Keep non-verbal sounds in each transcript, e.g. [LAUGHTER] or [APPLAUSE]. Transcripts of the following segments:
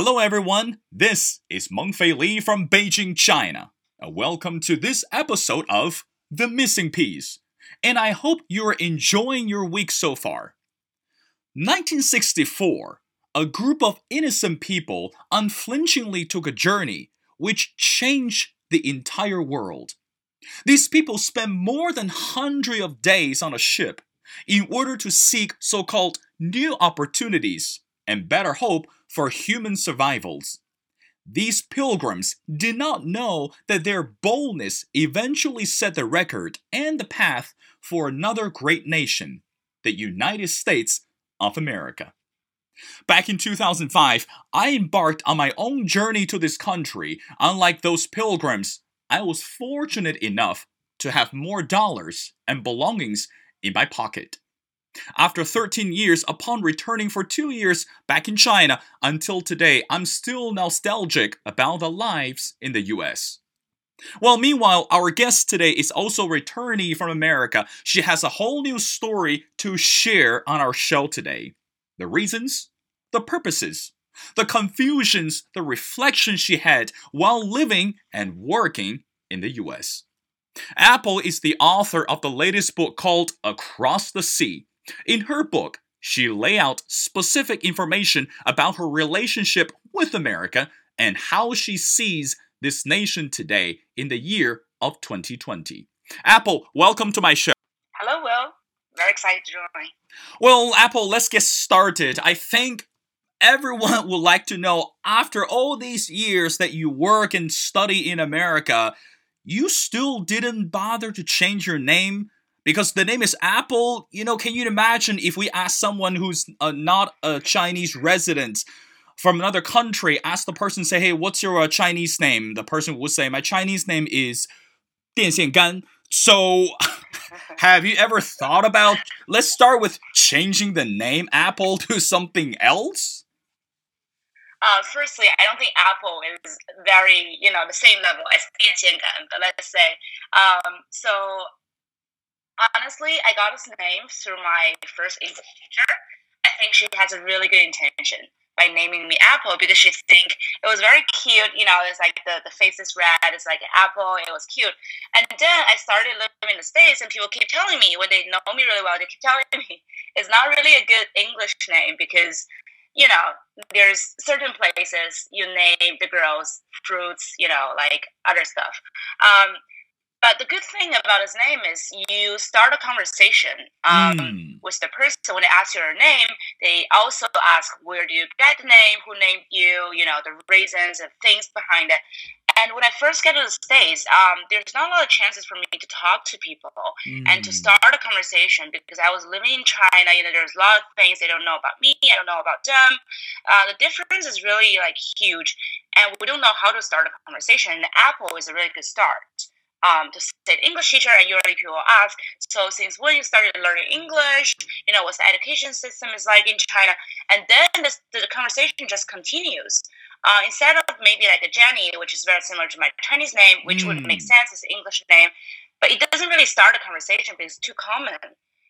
Hello, everyone. This is Mengfei Li from Beijing, China. Uh, welcome to this episode of The Missing Piece. And I hope you're enjoying your week so far. 1964, a group of innocent people unflinchingly took a journey which changed the entire world. These people spent more than hundreds of days on a ship in order to seek so called new opportunities and better hope for human survivals. These pilgrims did not know that their boldness eventually set the record and the path for another great nation, the United States of America. Back in 2005, I embarked on my own journey to this country. Unlike those pilgrims, I was fortunate enough to have more dollars and belongings in my pocket. After 13 years, upon returning for two years back in China, until today, I'm still nostalgic about the lives in the US. Well, meanwhile, our guest today is also returning from America. She has a whole new story to share on our show today. The reasons, the purposes, the confusions, the reflections she had while living and working in the US. Apple is the author of the latest book called Across the Sea in her book, she lay out specific information about her relationship with America and how she sees this nation today in the year of 2020. Apple, welcome to my show. Hello, Will. Very excited to join. Well, Apple, let's get started. I think everyone would like to know after all these years that you work and study in America, you still didn't bother to change your name because the name is Apple. You know, can you imagine if we ask someone who's uh, not a Chinese resident from another country, ask the person, say, hey, what's your uh, Chinese name? The person would say, my Chinese name is Dian Xian Gan. So, [LAUGHS] have you ever thought about, let's start with changing the name Apple to something else? Uh, firstly, I don't think Apple is very, you know, the same level as Dian but let's say. Um, so honestly, I got his name through my first English teacher. I think she has a really good intention by naming me Apple because she think it was very cute. You know, it's like the, the face is red, it's like an apple, it was cute. And then I started living in the States and people keep telling me when they know me really well, they keep telling me [LAUGHS] it's not really a good English name because you know, there's certain places you name the girls fruits, you know, like other stuff. Um, but the good thing about his name is you start a conversation um, mm. with the person. When they ask your name, they also ask where do you get the name, who named you, you know, the reasons and things behind it. And when I first get to the States, um, there's not a lot of chances for me to talk to people mm. and to hmm. start a conversation because I was living in China. You know, there's a lot of things they don't know about me. I don't know about them. Uh, the difference is really like huge, and we don't know how to start a conversation. And Apple is a really good start um, to say English teacher, and usually people ask, so since when you started learning English, you know, what's the education system is like in China, and then the, the conversation just continues. Uh, instead of maybe like a Jenny, which is very similar to my Chinese name, which mm. would make hmm. sense as English name, but it doesn't really start a conversation because it's too common.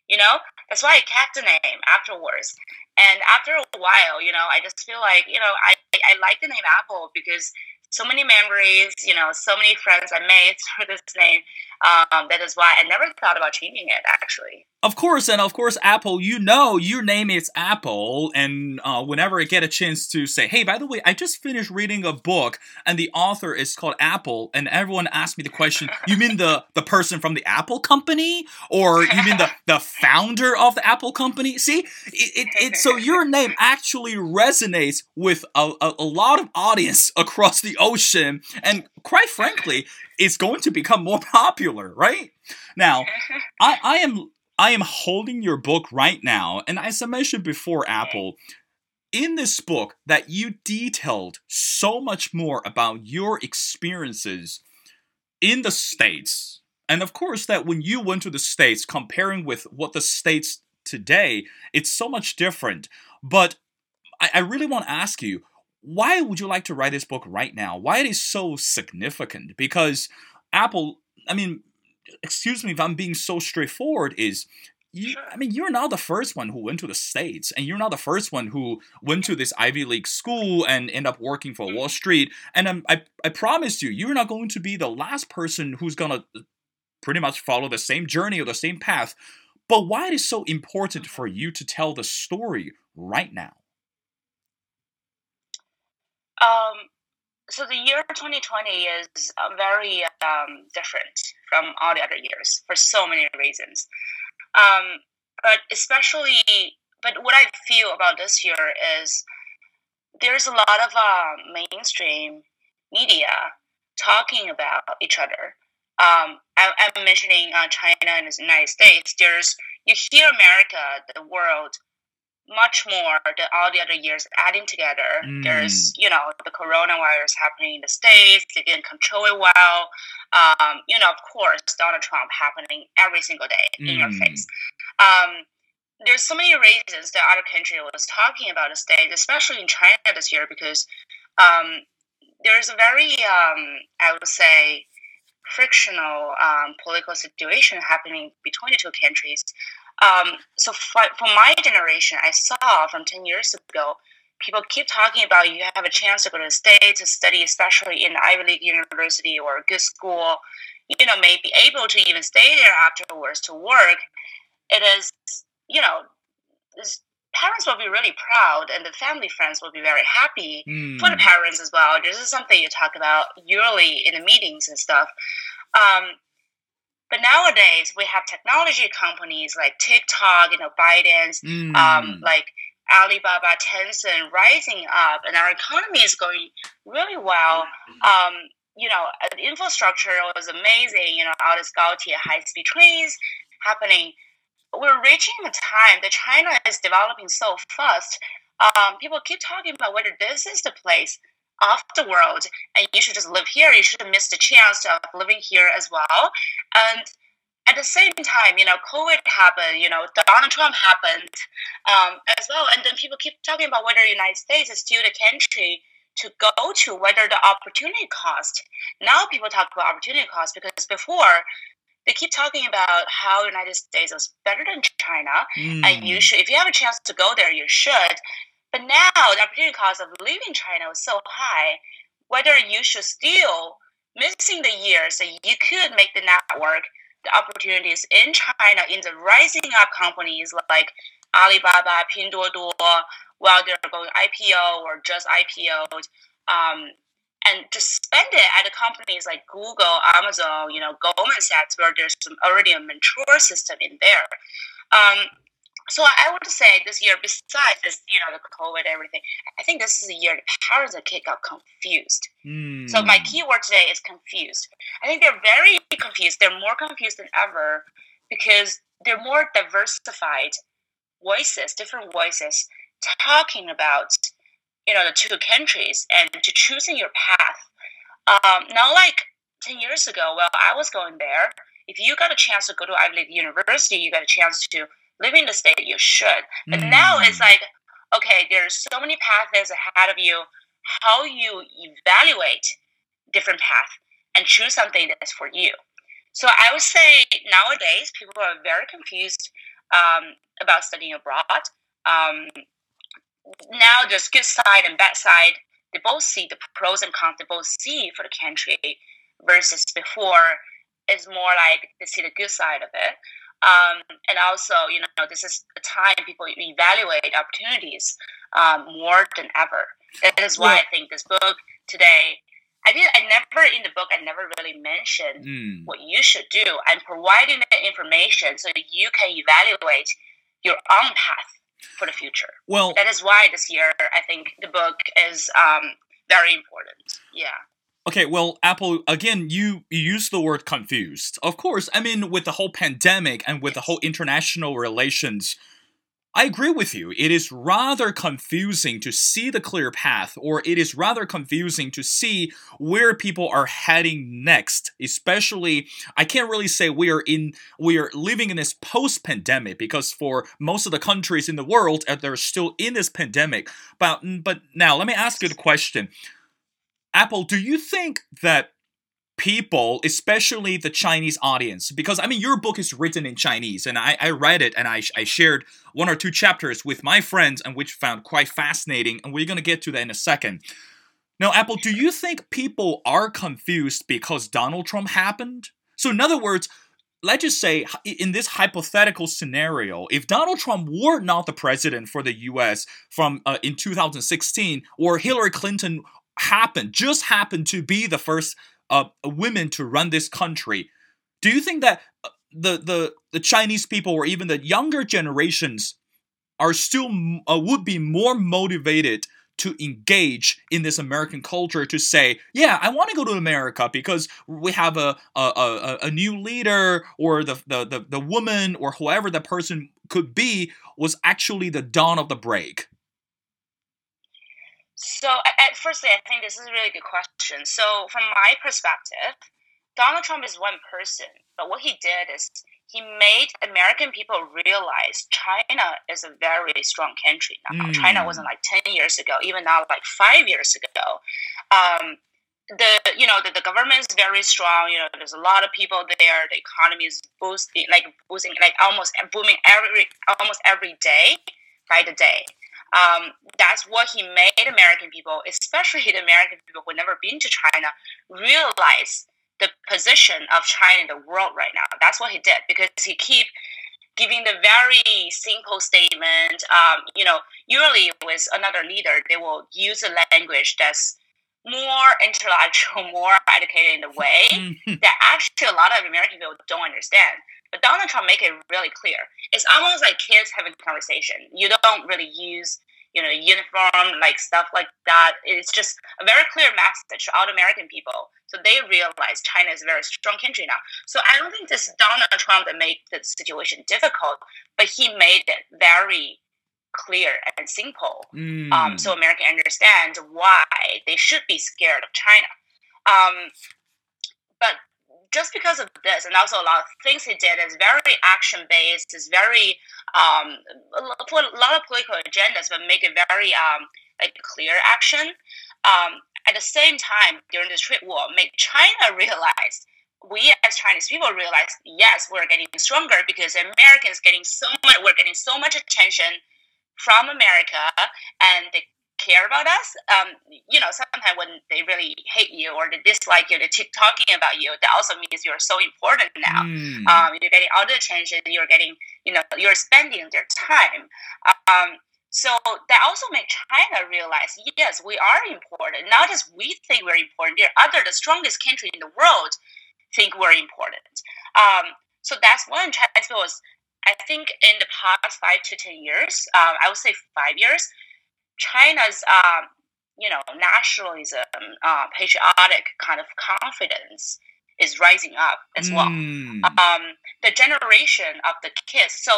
You know, that's why I kept the name afterwards. And after a while, you know, I just feel like, you know, I, I like the name Apple because so many memories, you know, so many friends I made through this name. Um, that is why I never thought about changing it actually. Of course, and of course, Apple, you know your name is Apple, and uh, whenever I get a chance to say, hey, by the way, I just finished reading a book, and the author is called Apple, and everyone asks me the question, you mean the, the person from the Apple company? Or you mean the, [LAUGHS] the founder of the Apple company? See, it, it, it so your name actually resonates with a, a, a lot of audience [LAUGHS] across the ocean, and quite frankly, it's going to become more [LAUGHS] popular, right? Now, [LAUGHS] I, I am I am holding your book right now, and as I mentioned before, Apple, in this book that you detailed so much more about your experiences in the States. And of course, that when you went to the States, comparing with what the States today, it's so much different. But I, I really want to ask you, why would you like to write this book right now? Why it is so significant? Because Apple, I mean, excuse me if I'm being so straightforward, is you, I mean, you're not the first one who went to the States, and you're not the first one who went to this Ivy League school and end up working for Wall Mhm. Street. And um, I, I promise you, you're not going to be the last person who's gonna pretty much follow the same journey or the same path. But why it is so important for you to tell the story right now? Um, so the year 2020 is uh, very um, different from all the other years for so many reasons. Um, but especially, but what I feel about this year is there's a lot of uh, mainstream media talking about each other. Um, I, I'm mentioning uh, China and the United States. There's you hear America, the world, much more than all the other years adding together. Mm. There's, you know, the coronavirus happening in the States, they didn't control it well. Um, you know, of course, Donald Trump happening every single day in your Mm. face. Um, there's so many reasons that other country was talking about the States, especially in China this year, because um, there's a very, um, I would say, frictional um, political situation happening between the two countries. Um, so for, for my generation, I saw from 10 years ago, people keep talking about you have a chance to go to the States to study, especially in Ivy League university or a good school, you know, may be able to even stay there afterwards to work. It is, you know, parents will be really proud and the family friends will be very happy for the Mm. parents as well. This is something you talk about yearly in the meetings and stuff. Um, but nowadays we have technology companies like TikTok, you know, ByteDance, Mm. um, like Alibaba, Tencent rising up, and our economy is going really well. Um, you know, the infrastructure was amazing. You know, all this Gaotie high-speed trains happening. We're reaching a time that China is developing so fast. Um, people keep talking about whether this is the place of the world, and you should just live here. You shouldn't miss the chance of living here as well. And at the same time, you know, COVID happened, you know, Donald Trump happened um, as well. And then people keep talking about whether the United States is still the country to go to, whether the opportunity cost. Now people talk about opportunity cost because before they keep talking about how the United States is better than China, and you Mm. should, if you have a chance to go there, you should. But now the opportunity cost of leaving China was so high, whether you should still missing the years that you could make the network, the opportunities in China in the rising up companies like Alibaba, Pinduoduo, while they're going IPO or just IPO'd, um, and just spend it at companies like Google, Amazon, you know, Goldman Sachs, where there's already a mature system in there. Um, so I would say this year, besides this, you know, the COVID, everything, I think this is the year the parents are got confused. So my Mm. keyword today is confused. I think they're very confused. They're more confused than ever because they're more diversified voices, different voices talking about, you know, the two countries and to choosing your path. Um, not like 10 years ago, well, I was going there. If you got a chance to go to Ivy League University, you got a chance to live in the state, you should. But now it's Mm. like, okay, there's so many paths ahead of you. How you evaluate different path and choose something that's for you. So I would say nowadays people are very confused um, about studying abroad. Um, now there's good side and bad side. They both see the pros and cons. They both see for the country versus before is more like they see the good side of it. Um, and also, you know, this is a time people evaluate opportunities um, more than ever. That is why Well- I think this book today. I did. I never in the book. I never really mentioned Mm. what you should do. I'm providing the information so that you can evaluate your own path for the future. Well, That is why this year I think the book is um, very important. Yeah. Okay, well, Apple, again, you, you use the word confused. Of course, I mean, with the whole pandemic and with the whole international relations, I agree with you. It is rather confusing to see the clear path, or it is rather confusing to see where people are heading next. Especially, I can't really say we are in we are living in this post-pandemic because for most of the countries in the world, uh, they're still in this pandemic. But but now let me ask you the question. Apple, do you think that people, especially the Chinese audience, because I mean, your book is written in Chinese, and I, I read it and I, I shared one or two chapters with my friends, and which found quite fascinating, and we're gonna get to that in a second. Now, Apple, do you think people are confused because Donald Trump happened? So, in other words, let's just say in this hypothetical scenario, if Donald Trump were not the president for the U.S. from uh, in 2016, or Hillary Clinton happened just happened to be the first uh, women to run this country, do you think that uh, the the the Chinese people or even the younger generations are still uh, would be more motivated to engage in this American culture to say, yeah, I want to go to America because we have a a, a, a new leader or the, the, the, the woman or whoever the person could be was actually the dawn of the break? So, at firstly, I think this is a really good question. So, from my perspective, Donald Trump is one person, but what he did is he made American people realize China is a very strong country now. Mm. China wasn't like 10 years ago, even now, like five years ago. Um, the you know the, the government is very strong you know there's a lot of people there the economy is boosting like boosting like almost booming every almost every day by the day um, that's what he made american people especially the american people who never been to china realize the position of China in the world right now. That's what he did because he keep giving the very simple statement. Um, you know, usually with another leader, they will use a language that's more intellectual, [LAUGHS] more educated in the way that actually a lot of American people don't understand. But Donald Trump make it really clear. It's almost like kids having a conversation. You don't really use you know, uniform, like stuff like that. It's just a very clear message to all American people. So they realize China is a very strong country now. So I don't think this is Donald Trump that made the situation difficult, but he made it very clear and simple. Mm. Um, so American understand why they should be scared of China. Um, but just because of this, and also a lot of things he did is very action based, is very um, a lot of political agendas, but make it very um, like clear action. Um, at the same time, during the trade war, make China [LAUGHS] realize we as Chinese people realize yes, we're getting stronger because Americans getting so much, we're getting so much attention from America, and they care about us. Um, you know, sometimes when they really hate you or they dislike you, they keep talking about you. That also means you're so important now. Mm. Um, you're getting all the attention. You're getting, you know, you're spending their time. Um, so that also made China realize, yes, we are important. Not just we think we're important. There are other, the strongest country in the world, think we're important. Um, so that's one Chinese was. I think in the past five to ten years, um, I would say five years, China's um, you know nationalism, uh, patriotic kind of confidence is rising up as well. Mm. Um, the generation of the kids, so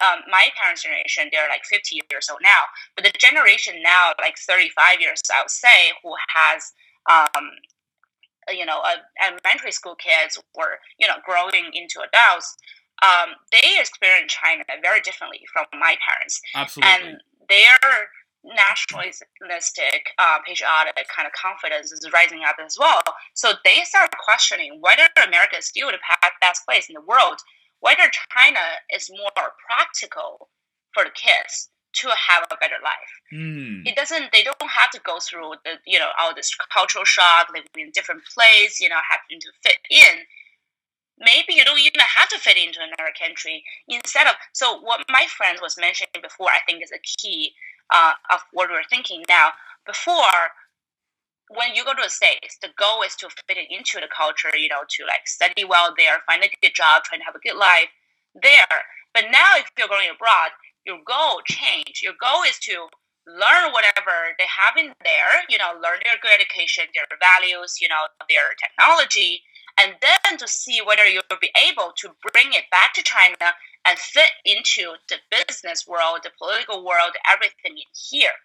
um, my parents' generation, they're like 50 years old now, but the generation now, like 35 years, I would say, who has, um, you know, elementary school kids or, you know, growing into adults, um, they experience China very differently from my parents. Absolutely. And they're nationalistic, uh, patriotic kind of confidence is rising up as well. So they start questioning whether America is still the best place in the world, whether China is more practical for the kids to have a better life. Mm. It doesn't. They don't have to go through the you know all this cultural shock, living in different place, you know, having to fit in. Maybe you don't even have to fit into another country. Instead of so, what my friend was mentioning before, I think is a key uh, of what we're thinking now. Before, when you go to the States, the goal is to fit it into the culture, you know, to like study well there, find a good job, try to have a good life there. But now, if you're going abroad, your goal change. Your goal is to learn whatever they have in there, you know, learn their good education, their values, you know, their technology, and then to see whether you'll be able to bring it back to China and fit into the business world, the political world, everything in here.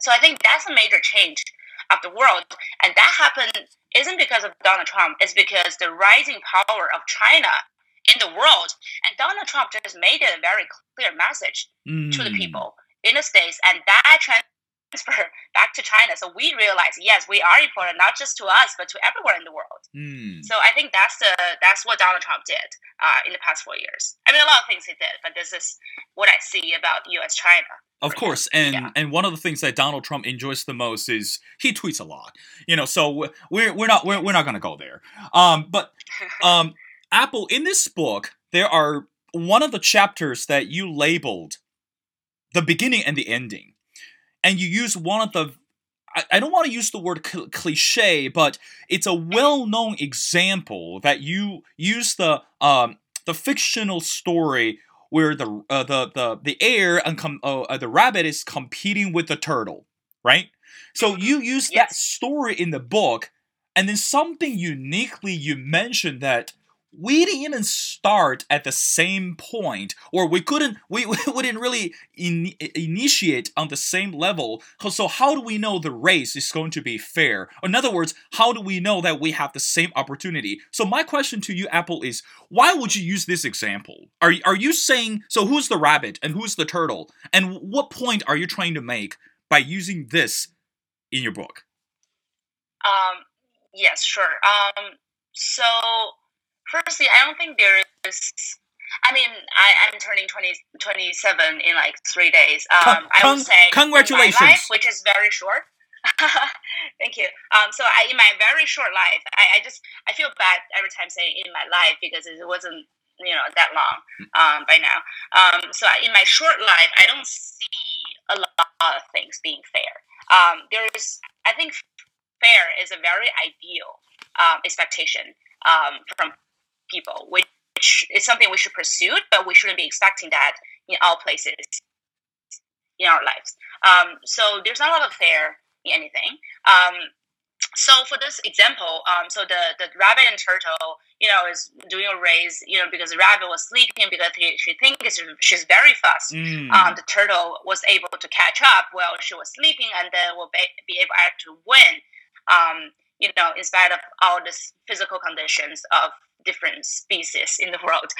So I think that's a major change of the world. And that happened isn't because of Donald Trump, it's because the rising power of China in the world. And Donald Trump just made it a very clear message mm. to the mm. people in the States. And that [LAUGHS] transfer back to China. So we realize, yes, we are important not just to us, but to everyone in the world. Mm. So I think that's the that's what Donald Trump did uh, in the past four years. I mean, a lot of things he did, but this is what I see about U.S. China. Of course, and Yeah. and one of the things that Donald Trump enjoys the most is he tweets a lot. You know, so we're we're not we're, we're not gonna go there. Um, but [LAUGHS] um, Apple in this book there are one of the chapters that you labeled the beginning and the ending, and you use one of the. I, don't want to use the word cl- cliche, but it's a well-known example that you use the um the fictional story where the uh, the the the air and com- uh, uh, the rabbit is competing with the turtle, right? So you use that story in the book, and then something uniquely you mentioned that we didn't even start at the same point, or we couldn't [LAUGHS] we, we didn't really in, initiate on the same level. So how do we know the race is going to be fair? In other words, how do we know that we have the same opportunity? So my question to you, Apple, is why would you use this example? Are are you saying so? Who's the rabbit and who's the turtle? And what point are you trying to make by using this in your book? Um, yes, sure. Um, so, firstly, I don't think there is. I mean, I, I'm turning 20, 27 in like three days. Um, I would say in my congratulations. life, which is very short. [LAUGHS] Thank you. Um, so I, in my very short life, I, I just I feel bad every time saying in my life because it wasn't you know that long um, by now. Um, so I- in my short life, I don't see a lot of things being fair. Um, there is, I think, fair is a very ideal um, expectation um, from people, which is something we should pursue, but we shouldn't be expecting that in all places in our lives. Um, so there's not a lot of fair in anything. Um, so for this example, um, so the, the rabbit and turtle, you know, is doing a race, you know, because the rabbit was sleeping because he, she thinks she's very fast Mm. um, the turtle was able to catch up while she was sleeping and then will be, be able to win um, you know in spite of all the physical conditions of different species in the world.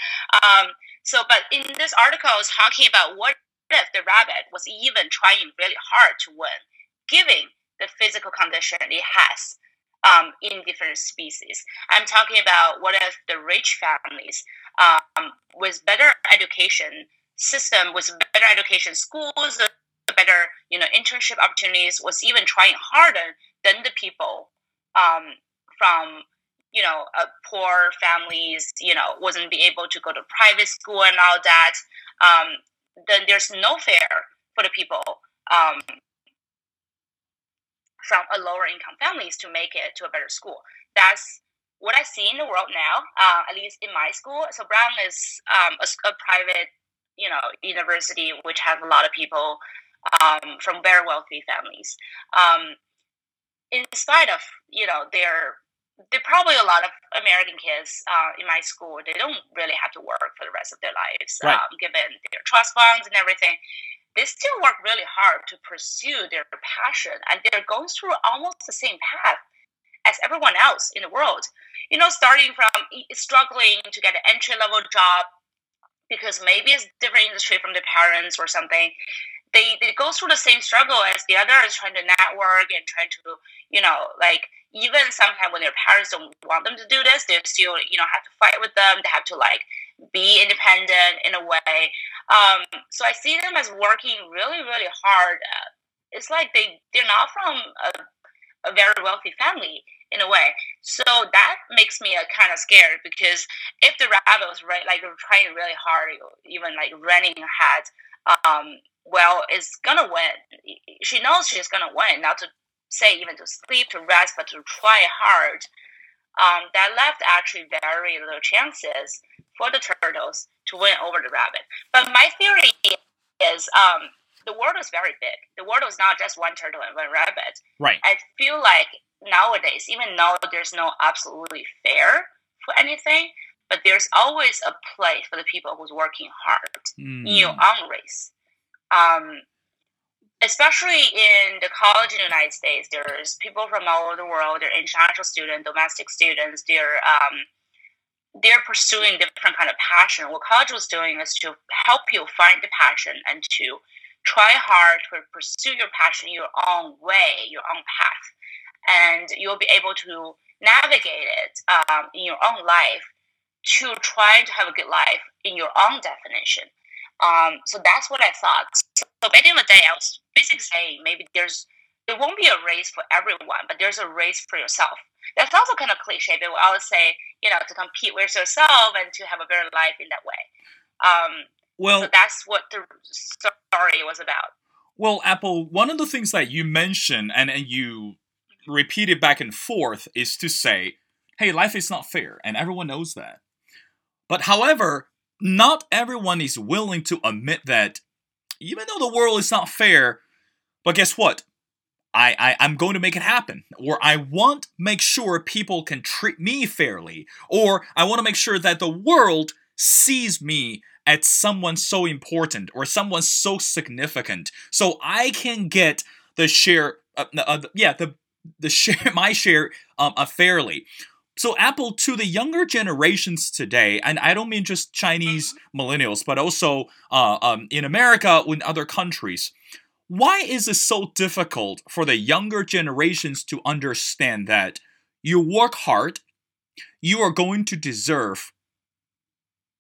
Um, so but in this article i was talking about what if the rabbit was even trying really hard to win given the physical condition it has um, in different species. I'm talking about what if the rich families um, with better education system with better education schools, better you know internship opportunities was even trying harder than the people um, from you know uh, poor families you know wasn't be able to go to private school and all that um, then there's no fair for the people um, from a lower income families to make it to a better school that's what I see in the world now, uh, at least in my school. So Brown is um, a, a private you know university which has a lot of people um, from very wealthy families in spite of you know there there probably a lot of american kids uh, in my school they don't really have to work for the rest of their lives Right. um, given their trust funds and everything they still work really hard to pursue their passion and they're going through almost the same path as everyone else in the world you know starting from struggling to get an entry level job because maybe it's different industry from the parents or something. They they go through the same struggle as the others, trying to network and trying to you know like even sometimes when their parents don't want them to do this, they still you know have to fight with them. They have to like be independent in a way. Um, so I see them as working really really hard. Uh, It's like they they're not from a, a very wealthy family in a way. So that makes me uh, kind of scared because if the was right, like trying really hard, even like running ahead, um, well, it's gonna win. She knows she's gonna win. Not to say even to sleep, to rest, but to try hard. Um, that left actually very little chances for the turtles to win over the rabbit. But my theory is um, the world is very big. The world is not just one turtle and one rabbit. Right. I feel like nowadays, even though there's no absolutely fair for anything, but there's always a place for the people who's working hard Mm. in your own race. Um, especially in the college in the United States, there's people from all over the world. They're international students, domestic students. They're um, they're pursuing different kind of passion. What college was doing is to help you find the passion and to try hard to pursue your passion your own way, your own path, and you'll be able to navigate it um, in your own life to try to have a good life in your own definition. Um, so that's what I thought. So back in the day, I was basically saying maybe there's there won't be a race for everyone, but there's a race for yourself. That's also kind of cliche, but we always say, you know, to compete with yourself and to have a better life in that way. Um, well, so that's what the story was about. Well, Apple, one of the things that you mentioned and, and you repeated back and forth is to say, hey, life is not fair, and everyone knows that. But however, not everyone is willing to admit that even though the world is not fair, but guess what? I, I I'm going to make it happen, or I want make sure people can treat me fairly, or I want to make sure that the world sees me as someone so important or someone so significant, so I can get the share. Uh, uh, yeah, the the share [LAUGHS] my share um, uh, fairly. So Apple to the younger generations today, and I don't mean just Chinese mm-hmm. millennials, but also uh, um, in America, in other countries, why is it so difficult for the younger generations to understand that you work hard, you are going to deserve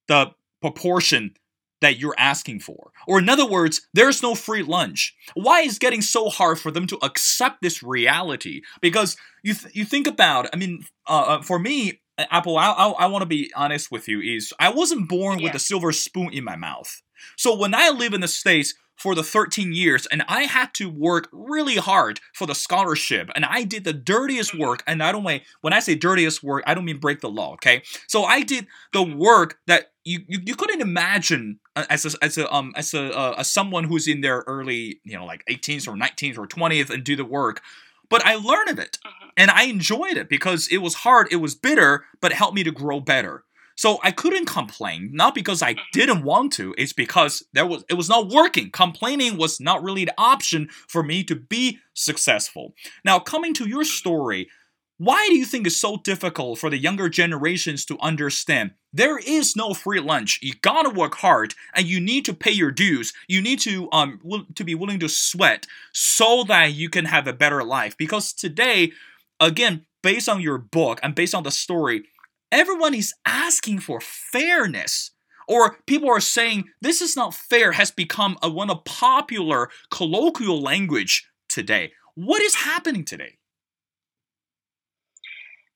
the proportion that you're asking for. Or, in other words, there's no free lunch. Why is getting so hard for them to accept this reality? Because you th- you think about, I mean, uh, uh for me, Apple, I, I, I want to be honest with you, is I wasn't born yeah. with a silver spoon in my mouth. So when I live in the States, for the 13 years and I had to work really hard for the scholarship and I did the dirtiest mm-hmm. work and I don't mean when I say dirtiest work I don't mean break the law okay so I did the work that you, you, you couldn't imagine uh, as a, as a um as a uh, as someone who's in their early you know like 18th or 19th or 20th and do the work but I learned of it mm-hmm. and I enjoyed it because it was hard it was bitter but it helped me to grow better so I couldn't complain, not because I mm-hmm. didn't want to, it's because there was it was not working. Complaining was not really the option for me to be successful. Now, coming to your story, why do you think it's so difficult for the younger generations to understand there is no free lunch? You gotta work hard, and you need to pay your dues. You need to um to be willing to sweat so that you can have a better life. Because today, again, based on your book and based on the story, everyone is asking for fairness. Or people are saying this is not fair has become a, one of popular colloquial language today. What is happening today?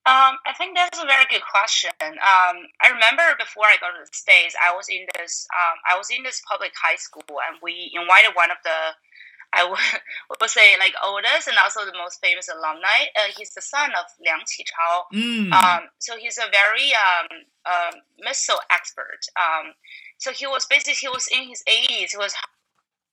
Um, I think that's a very good question. Um, I remember before I got to the States, I was in this um, I was in this public high school, and we invited one of the I would, [LAUGHS] say like oldest and also the most famous alumni. Uh, he's the son of Liang Qichao. Mm. Um, so he's a very um, um, missile expert. Um, so he was basically he was in his 80s. He was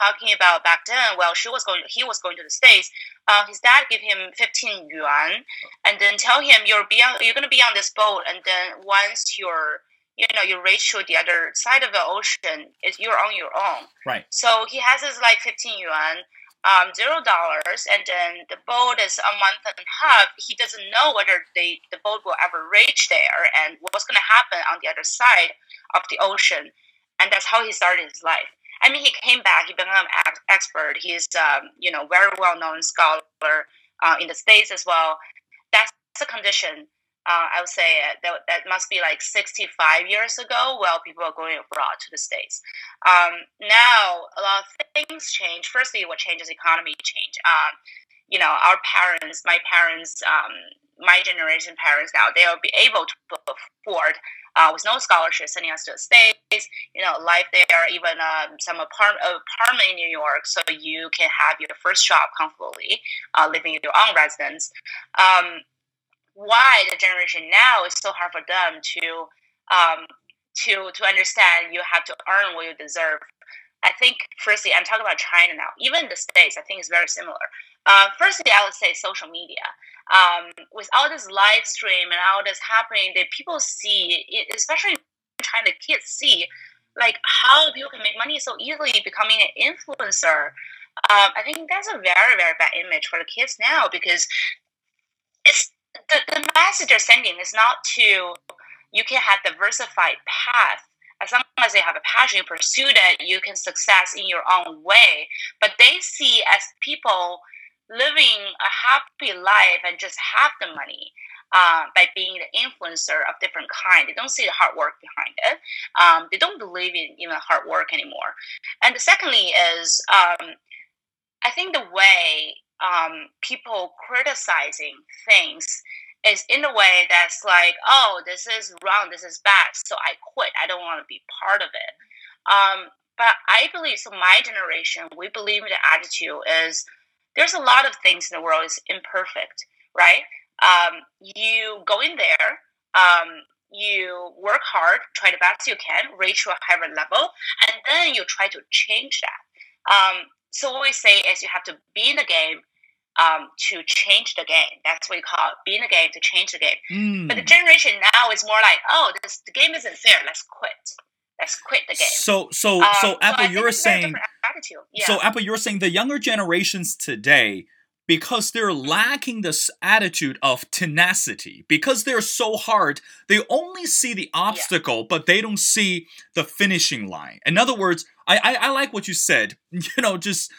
talking about back then. Well, she was going. He was going to the states. Uh, his dad gave him 15 yuan, and then tell him you're be you're going to be on this boat, and then once you're you know you reach to the other side of the ocean is you're on your own. Right. So he has his like 15 yuan um, zero dollars and then the boat is a month and a half. He doesn't know whether the, the boat will ever reach there and what's going to happen on the other side of the ocean. And that's how he started his life. I mean he came back he became an expert. He's um, you know very well known scholar uh, in the states as well. That's the condition uh, I would say uh, that, that must be like 65 years ago while people are going abroad to the States. Um, now, a lot of things change. Firstly, what changes economy change. Um, you know, our parents, my parents, um, my generation parents now, they'll be able to afford uh, with no scholarship sending us to the States, you know, life there, even um, some apartment, apartment in New York, so you can have your first job comfortably, uh, living in your own residence. Um, why the generation now is so hard for them to um, to to understand you have to earn what you deserve. I think firstly, I'm talking about China now. Even the states, I think it's very similar. Uh, firstly, I would say social media. Um, with all this live stream and all this happening, that people see, especially China, kids see, like how people can make money so easily, becoming an influencer. Um, I think that's a very very bad image for the kids now because it's the, the message they're sending is not to you can have diversified path as long as they have a passion, you pursue it, you can success in your own way. But they see as people living a happy life and just have the money. Uh, by being the influencer of different kind. They don't see the hard work behind it. Um, they don't believe in even hard work anymore. And the secondly is, um, I think the way um, people criticizing things is in a way that's like, oh, this is wrong, this is bad, so I quit. I don't want to be part of it. Um, but I believe, so my generation, we believe the attitude is there's a lot of things in the world is imperfect, right? Um, you go in there, um, you work hard, try the best you can, reach to a higher level, and then you try to change that. Um, so what we say is you have to be in the game um, to change the game. That's what we call it, be in the game to change the game. Mm. But the generation now is more like, oh, this the game isn't fair. Let's quit. Let's quit the game. So, so, um, so, Apple, so you're saying, yeah. so Apple, you're saying the younger generations today because they're lacking this attitude of tenacity because they're so hard they only see the obstacle yeah. but they don't see the finishing line in other words I, I, I like what you said [LAUGHS] you know just.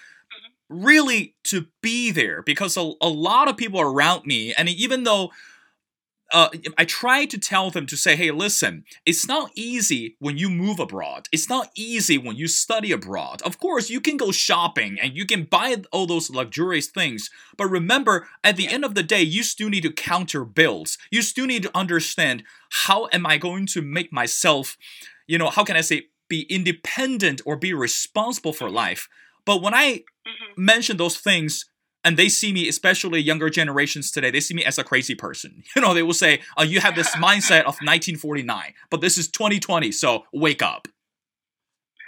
Really to be there because a, a lot of people around me and even though uh, I try to tell them to say, hey, listen, it's not easy when you move abroad. It's not easy when you study abroad. Of course, you can go shopping and you can buy all those luxurious things. But remember, at the end of the day, you still need to counter bills. You still need to understand how am I going to make myself, you know, how can I say, be independent or be responsible for life. But when I mm-hmm. mention those things, and they see me, especially younger generations today, they see me as a crazy person. [LAUGHS] You know, they will say, uh, "You have this [LAUGHS] mindset of 1949, but this is 2020, so wake up."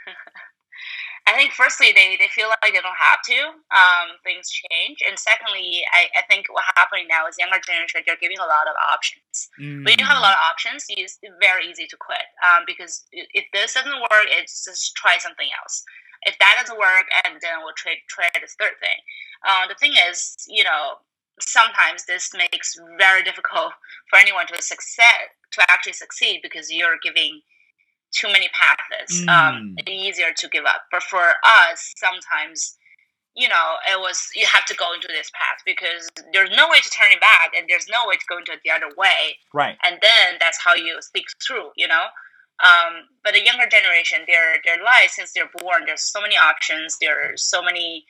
[LAUGHS] I think firstly they, they feel like they don't have to. Um, things change, and secondly, I, I think what's happening now is younger generation they're giving a lot of options. Mm. When you have a lot of options, it's very easy to quit um, because if this doesn't work, it's just try something else. If that doesn't work, and then we'll try try this third thing. Uh, the thing is, you know, sometimes this makes very difficult [LAUGHS] for anyone to succeed to actually succeed because you're giving too many paths. Um, mm. Um, easier to give up. But for us, sometimes you know, it was you have to go into this path because there's no way to turn it back, and there's no way to go into it the other way. Right. And then that's how you speak through. You know. Um, but the younger generation, their their life since they're born, there's so many options. There are so many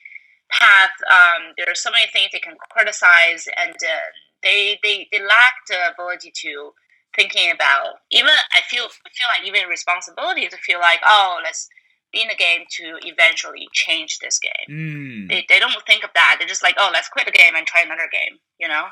path. Um, there are so many things they can criticize, and uh, they, they they lack the ability to thinking about. Even I feel I feel like even responsibility to feel like oh let's be in the game to eventually change this game. Mm. They they don't think of that. They're just like oh let's quit the game and try another game. You know.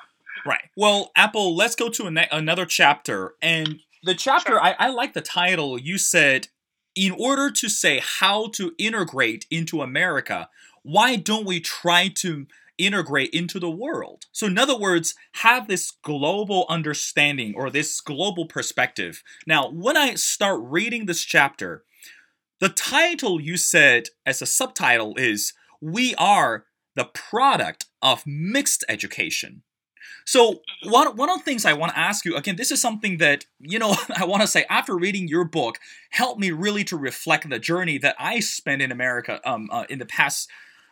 Right. Well, Apple. Let's go to ne- another chapter, and the chapter sure. I, I like the title. You said in order to say how to integrate into America, why don't we try to integrate into the world? So, in other words, have this global understanding or this global perspective. Now, when I start reading this chapter, the title you said as a subtitle is We Are the Product of Mixed Education. So one one of the things I want to ask you again, this is something that you know [LAUGHS] I want to say after reading your book helped me really to reflect the journey that I spent in America um uh, in the past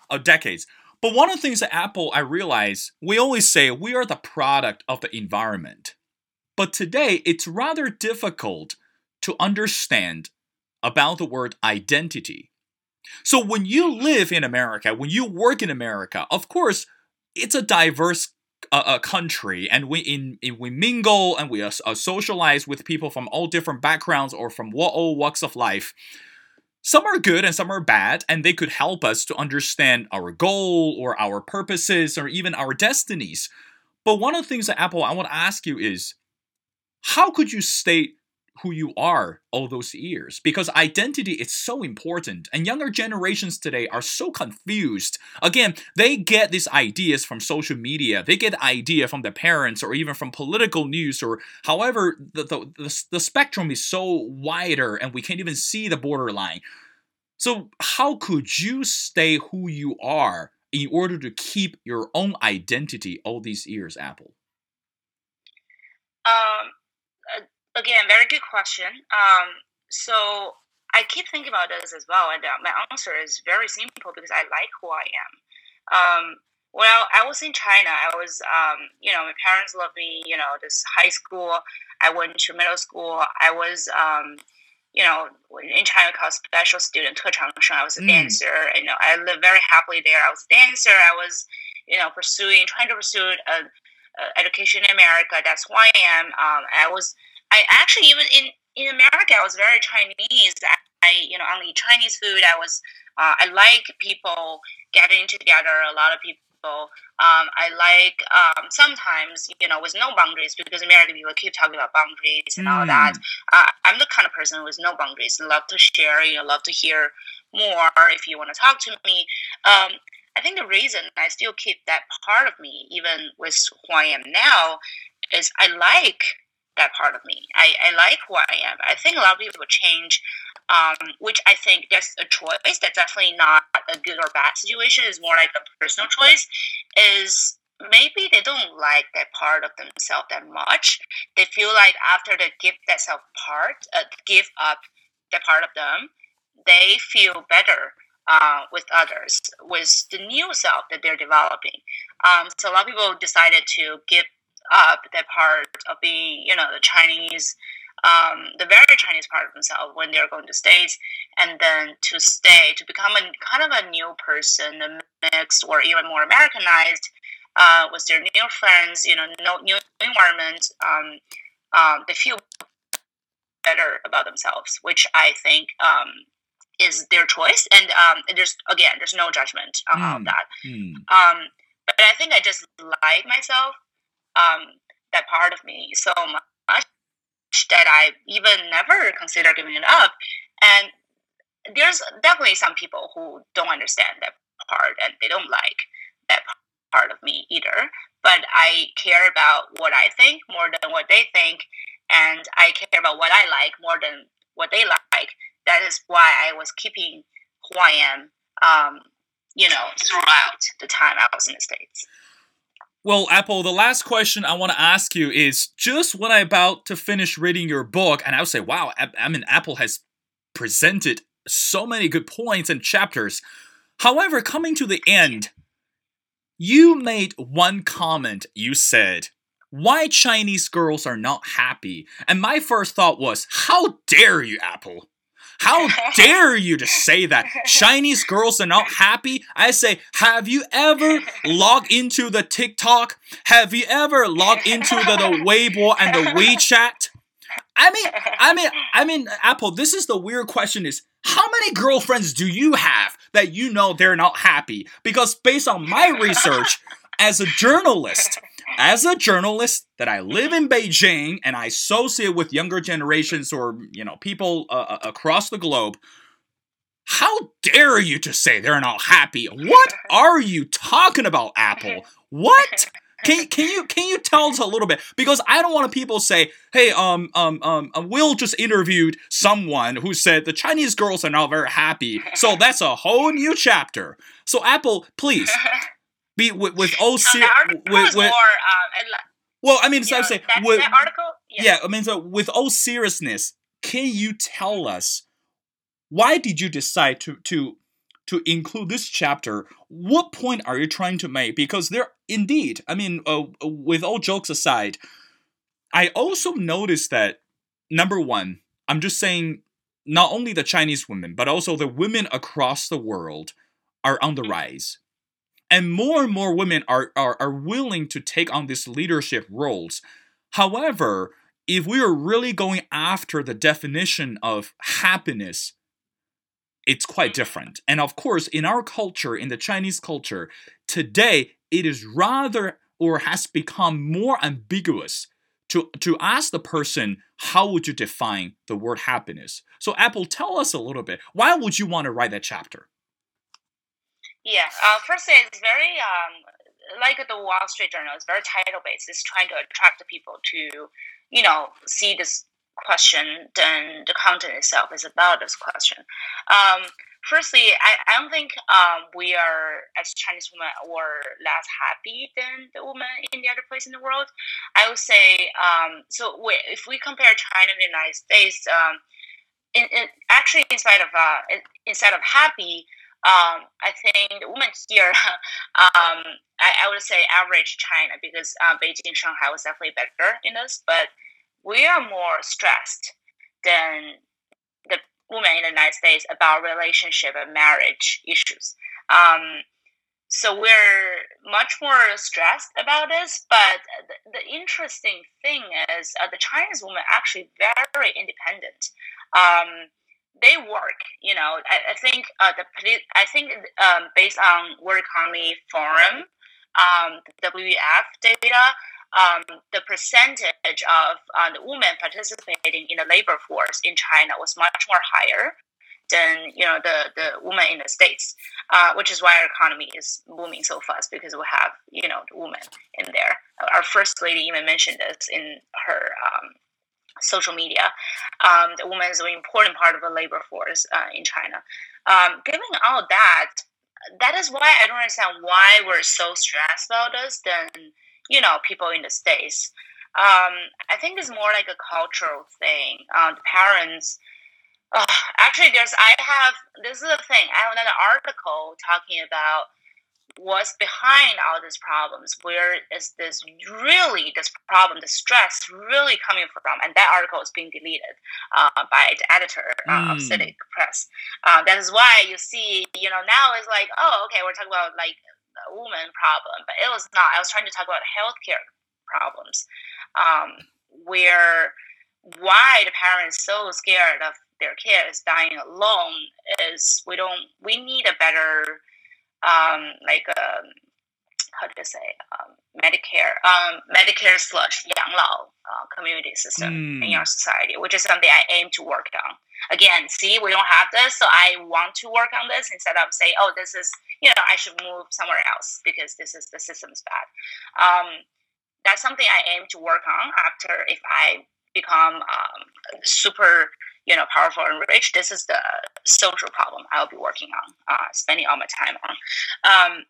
of decades. But one of the things that Apple, I realize, we always say we are the product of the environment. But today, it's rather difficult to understand about the word identity. So when you live in America, when you work in America, of course, it's a diverse uh, uh, country, and we in, in, we mingle and we uh, socialize with people from all different backgrounds or from all walks of life some are good and some are bad, and they could help us to understand our goal or our purposes or even our destinies. But one of the things that Apple I want to ask you is how could you state who you are all those years because identity is so important and younger generations today are so confused. Again they get these ideas from social media they get the idea from their parents or even from political news or however the, the, the, the spectrum is so wider and we can't even see the borderline. So how could you stay who you are in order to keep your own identity all these years apple? Um again, very good question. Um, so I keep thinking about this as well, and uh, my answer is very simple because I like who I am. Um, well, I was in China. I was, um, you know, my parents loved me. You know, this high school. I went to middle school. I was, um, you know, in China called special student, 特长生. I was a mm. dancer. You know, I lived very happily there. I was a dancer. I was, you know, pursuing, trying to pursue a, a education in America. That's who I am. Um, I was, I actually even in in America, I was very Chinese. I, you know, only Chinese food. I was, uh, I like people getting together. A lot of people. Um, I like um, sometimes, you know, with no boundaries because American people keep talking about boundaries and mm. all that. Hmm. Uh, I'm the kind of person with no boundaries. Love to share. You know, love to hear more if you want to talk to me. Um, I think the reason I still keep that part of me, even with who I am now, is I like that part of me. I, I like who I am. I think a lot of people change, um, which I think that's a choice. That's definitely not a good or bad situation. It's more like a personal choice. Is maybe they don't like that part of themselves that much. They feel like after they give that self part, uh, give up that part of them, they feel better uh, with others, with the new self that they're developing. Um, so a lot of people decided to give up that part of being, you know, the Chinese, um, the very Chinese part of themselves when they're going to States, and then to stay, to become a kind of a new person, a mixed or even more Americanized uh, with their new friends, you know, no, new environment. Um, um, they feel better about themselves, which I think um, is their choice. And um, there's again, there's no judgment uh, mm. on that. Mm. Um, but I think I just like myself um, that part of me so much that I even never consider giving it up. And there's definitely some people who don't understand that part and they don't like that part of me either. But I care about what I think more than what they think, and I care about what I like more than what they like. That is why I was keeping who I am, um, you know, throughout the time I was in the States. Well, Apple, the last question I want to ask you is just when I'm about to finish reading your book, and I would say, wow, I mean, Apple has presented so many good points and chapters. However, coming to the end, you made one comment. You said, why Chinese girls are not happy. And my first thought was, how dare you, Apple? How [LAUGHS] dare you to say that? Chinese girls are not happy? I say, have you ever logged into the TikTok? Have you ever logged into the, the Weibo and the WeChat? I mean, I mean, I mean, Apple, this is the weird question is, how many girlfriends do you have that you know they're not happy? Because based on my research, as a journalist, as a journalist that I live in Beijing and I associate with younger generations or you know people uh, uh, across the globe, how dare you to say they're not happy? What [LAUGHS] are you talking about, Apple? What? [LAUGHS] Can, can you can you tell us a little bit because I don't want people say, hey, um, um, um, uh, Will just interviewed someone who said the Chinese girls are not very happy, so that's a whole new chapter. So Apple, please [LAUGHS] be with, with all ser- with, with, more, uh, well, I mean, so I'm saying with that article. Yeah. yeah, I mean, so with all seriousness, can you tell us why did you decide to to to include this chapter? What point are you trying to make? Because there, indeed, I mean, uh, with all jokes aside, I also noticed that number one, I'm just saying, not only the Chinese women, but also the women across the world are on the mm-hmm. rise and more and more women are, are, are willing to take on these leadership roles. However, if we are really going after the definition of happiness, it's quite different. And of course, in our culture, in the Chinese culture, today it is rather or has become more ambiguous to, to ask the person, how would you define the word happiness? So, Apple, tell us a little bit. Why would you want to write that chapter? Yeah. Uh, first, it's very um, like the Wall Street Journal. It's very title based. It's trying to attract the people to, you know, see this question. Then the content itself is about this question. Um, firstly, I, I don't think um, we are as Chinese women were less happy than the women in the other place in the world. I would say um, so. We, if we compare China and the United States. Um, in, in, actually instead of uh, instead of happy, um, I think the women here, [LAUGHS] um, I, I, would say average China because uh, Beijing, Shanghai was definitely better in this, but we are more stressed than the women in the United States about relationship and marriage issues. Um, so we're much more stressed about this. But the, the interesting thing is uh, the Chinese women actually very independent. Um, they work, you know. I, I think uh, the I think um, based on World Economy Forum, um, WEF data, um, the percentage of uh, the women participating in the labor force in China was much more higher than you know the the women in the states, uh, which is why our economy is booming so fast because we have you know the women in there. Our first lady even mentioned this in her um, social media. Um, the woman is an important part of the labor force uh, in China. Um, given all that, that is why I don't understand why we're so stressed about this than you know people in the states. Um, I think it's more like a cultural thing. Uh, the parents uh, actually, there's I have this is the thing. I have another article talking about what's behind all these problems. Where is this really this problem, the stress really coming from? And that article is being deleted uh, by the editor uh, mm. of hmm. CITIC Press. Uh, that is why you see, you know, now it's like, oh, okay, we're talking about like a woman problem, but it was not. I was trying to talk about healthcare problems, um, where why the parents so scared of their kids dying alone is we don't we need a better um, like a, um, how do you say um, Medicare um, Medicare slash 养老 uh, community system mm. in our society, which is something I aim to work on. Again, see, we don't have this, so I want to work on this instead of say, oh, this is you know I should move somewhere else because this is the system's bad. Um, that's something I aim to work on after if I become um, super you know, powerful and rich. This is the social problem I'll be working on, uh, spending all my time on. Um,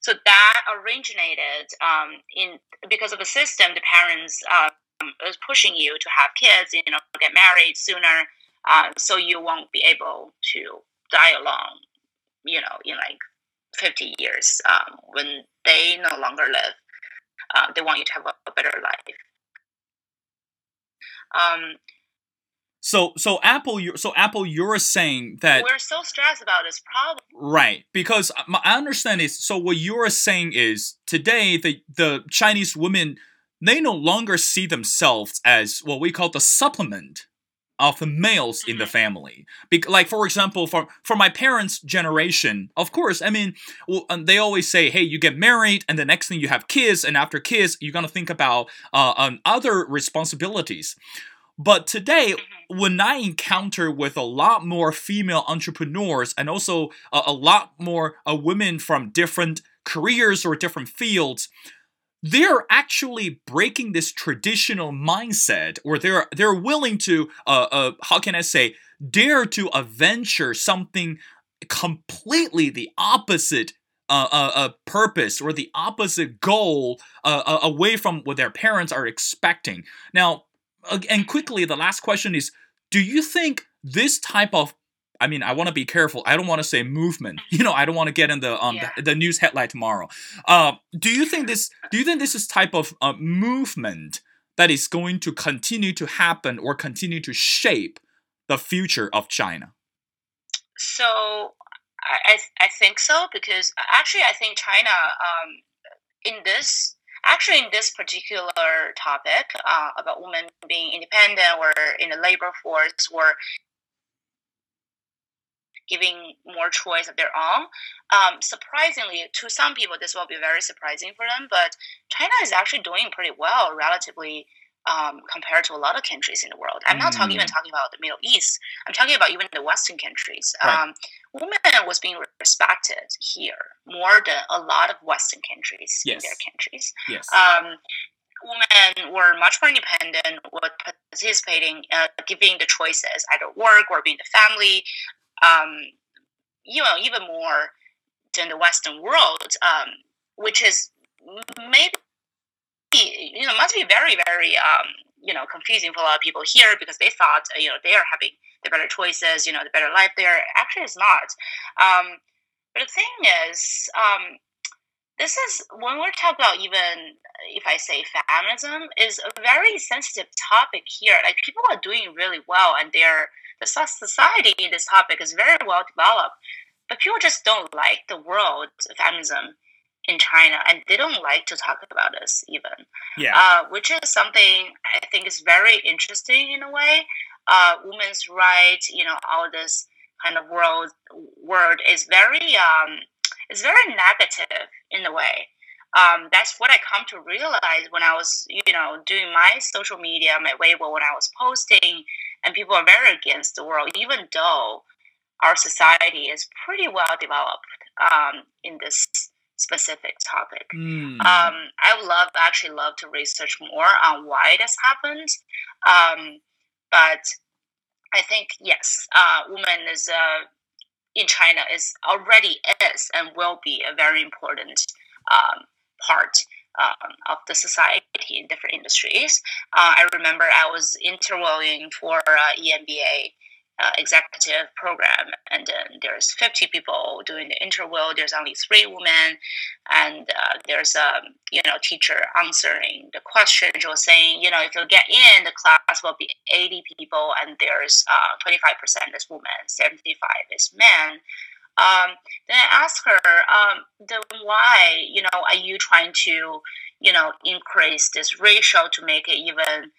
so that originated um, in because of the system. The parents um, is pushing you to have kids, you know, get married sooner, uh, so you won't be able to die alone. You know, in like fifty years um, when they no longer live. Uh, they want you to have a, a better life. Um, so so Apple you're, so Apple you're saying that we're so stressed about this problem. Right. Because my, I understand is so what you're saying is today the the Chinese women they no longer see themselves as what we call the supplement of the males in the mm-hmm. family. Be- like for example, for for my parents' generation, of course, I mean, well, um, they always say, "Hey, you get married, and the next thing you have kids, and after kids, you're gonna think about uh, um, other responsibilities." But today, mm-hmm. when I encounter with a lot more female entrepreneurs and also a, a lot more uh, women from different careers or different fields, they're actually breaking this traditional mindset, or they're they're willing to, uh, uh, how can I say, dare to adventure something completely the opposite uh, uh, uh, purpose or the opposite goal uh, away from what their parents are expecting. Now, and quickly, the last question is Do you think this type of I mean, I want to be careful. I don't want to say movement. [LAUGHS] You know, I don't want to get in the um yeah. the, the, news headline tomorrow. Uh, do you think [LAUGHS] this? Do you think this is type of uh, movement that is going to continue to happen or continue to shape the future of China? So, I I think so because actually I think China um, in this actually in this particular topic uh, about women being independent or in the labor force or giving more choice of their own. Um, surprisingly, to some people, this will be very surprising for them, but China is actually doing pretty well relatively um, compared to a lot of countries in the world. I'm not talking even mm. talking about the Middle East. I'm talking about even the Western countries. Right. Um, women was being respected here more than a lot of Western countries yes. in their countries. Yes. Um, women were much more independent, were participating, uh, giving the choices, either work or being the family. Um, you know, even more than the Western world, um, which is maybe you know must be very very um, you know confusing for a lot of people here because they thought you know they are having the better choices, you know, the better life there. Actually, it's not. Um, but the thing is, um, this is when we're talking about even if I say feminism is a very sensitive topic here. Like people are doing really well, and they're the society in this topic is very well developed, but people just don't like the world of feminism in China, and they don't like to talk about this even. Yeah. Uh, which is something I think is very interesting in a way. Uh, women's rights, you know, all this kind of world word is very um, is very negative in a way. Um, that's what I come to realize when I was, you know, doing my social media, my Weibo, when I was posting, and people are very against the world, even though our society is pretty well developed um, in this specific topic. Mm. Um, I would love, actually, love to research more on why this happened. Um, but I think yes, uh, woman is uh, in China is already is and will be a very important um, part um, of the society in different industries. Uh, I remember I was interviewing for uh, EMBA uh, executive program, and then there's 50 people doing the interview. There's only three women, and uh, there's a you know teacher answering the questions or saying, you know, if you get in, the class will be 80 people, and there's uh, 25% is women, 75 is men. Um, then I asked her, um, then why, you know, are you trying to, you know, increase this ratio to make it even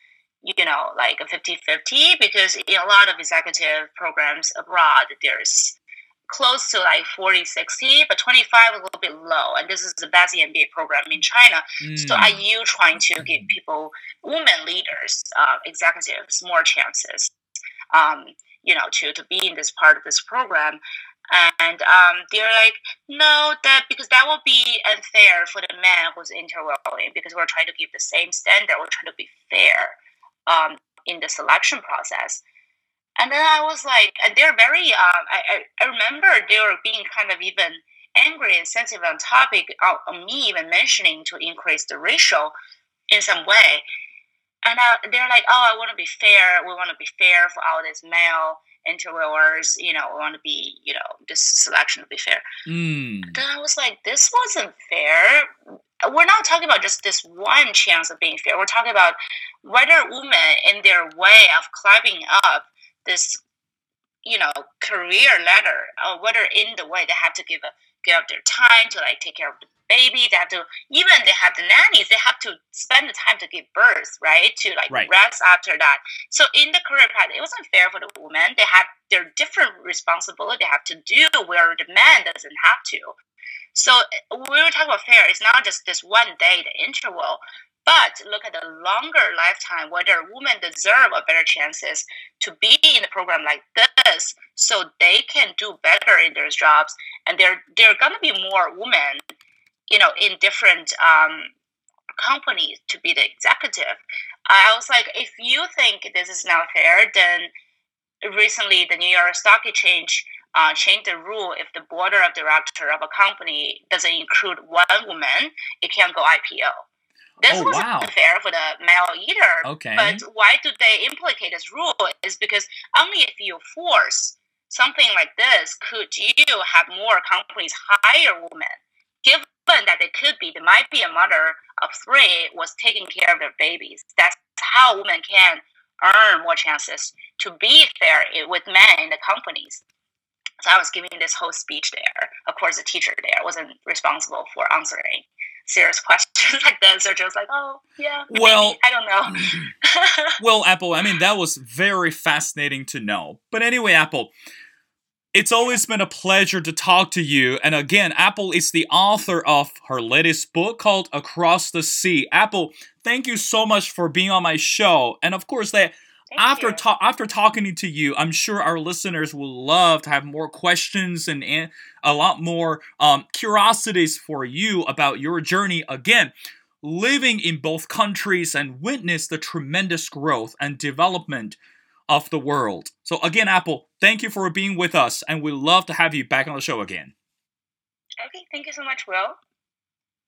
you know, like a 50 50 because in a lot of executive programs abroad, there's close to like 40 60, but 25 a little bit low. And this is the best MBA program in China. Mm. So, are you trying to give people, women leaders, uh, executives, more chances? Um, you know, to, to be in this part of this program. And um, they're like, no, that because that will be unfair for the man who's interviewing because we're trying to give the same standard. We're trying to be fair um, in the selection process. And then I was like, and they're very, uh, I, I remember they were being kind of even angry and sensitive on topic of, of me even mentioning to increase the ratio in some way. And uh, they're like, oh, I want to be fair. We want to be fair for all these male interviewers. You know, we want to be, you know, this selection to be fair. Mm. Then I was like, this wasn't fair we're not talking about just this one chance of being fair. We're talking about whether women in their way of climbing up this, you know, career ladder, or whether in the way they have to give a, give up their time to like take care of the baby. They have to even they have the nannies. They have to spend the time to give birth, right? To like right. rest after that. So in the career path, it wasn't fair for the women. They had their different responsibility they have to do where the man doesn't have to. So when we were talking about fair, it's not just this one day, the interval, but look at the longer lifetime, whether women deserve a better chances to be in a program like this, so they can do better in their jobs, and there there are gonna be more women, you know, in different um, companies to be the executive. I was like, if you think this is not fair, then recently the New York Stock Exchange uh, change the rule if the board of director of a company doesn't include one woman, it can't go IPO. This oh, wasn't wow. fair for the male either. Okay. But why do they implicate this rule? Is because only if you force something like this could you have more companies hire women. Given that they could be, there might be a mother of three was taking care of their babies. That's how women can earn more chances to be fair with men in the companies. So I was giving this whole speech there. Of course, the teacher there wasn't responsible for answering serious questions [LAUGHS] like this. They're just like, oh, yeah. Well. I don't know. Mm-hmm. [LAUGHS] well, Apple, I mean, that was very fascinating to know. But anyway, Apple, it's always been a pleasure to talk to you. And again, Apple is the author of her latest book called Across the Sea. Apple, thank you so much for being on my show. And of course, that after ta- after talking to you, I'm sure our listeners will love to have more questions and, and a lot more um, curiosities for you about your journey. Again, living in both countries and witness the tremendous growth and development of the world. So again, Apple, thank you for being with us, and we love to have you back on the show again. Okay, thank you so much, Will.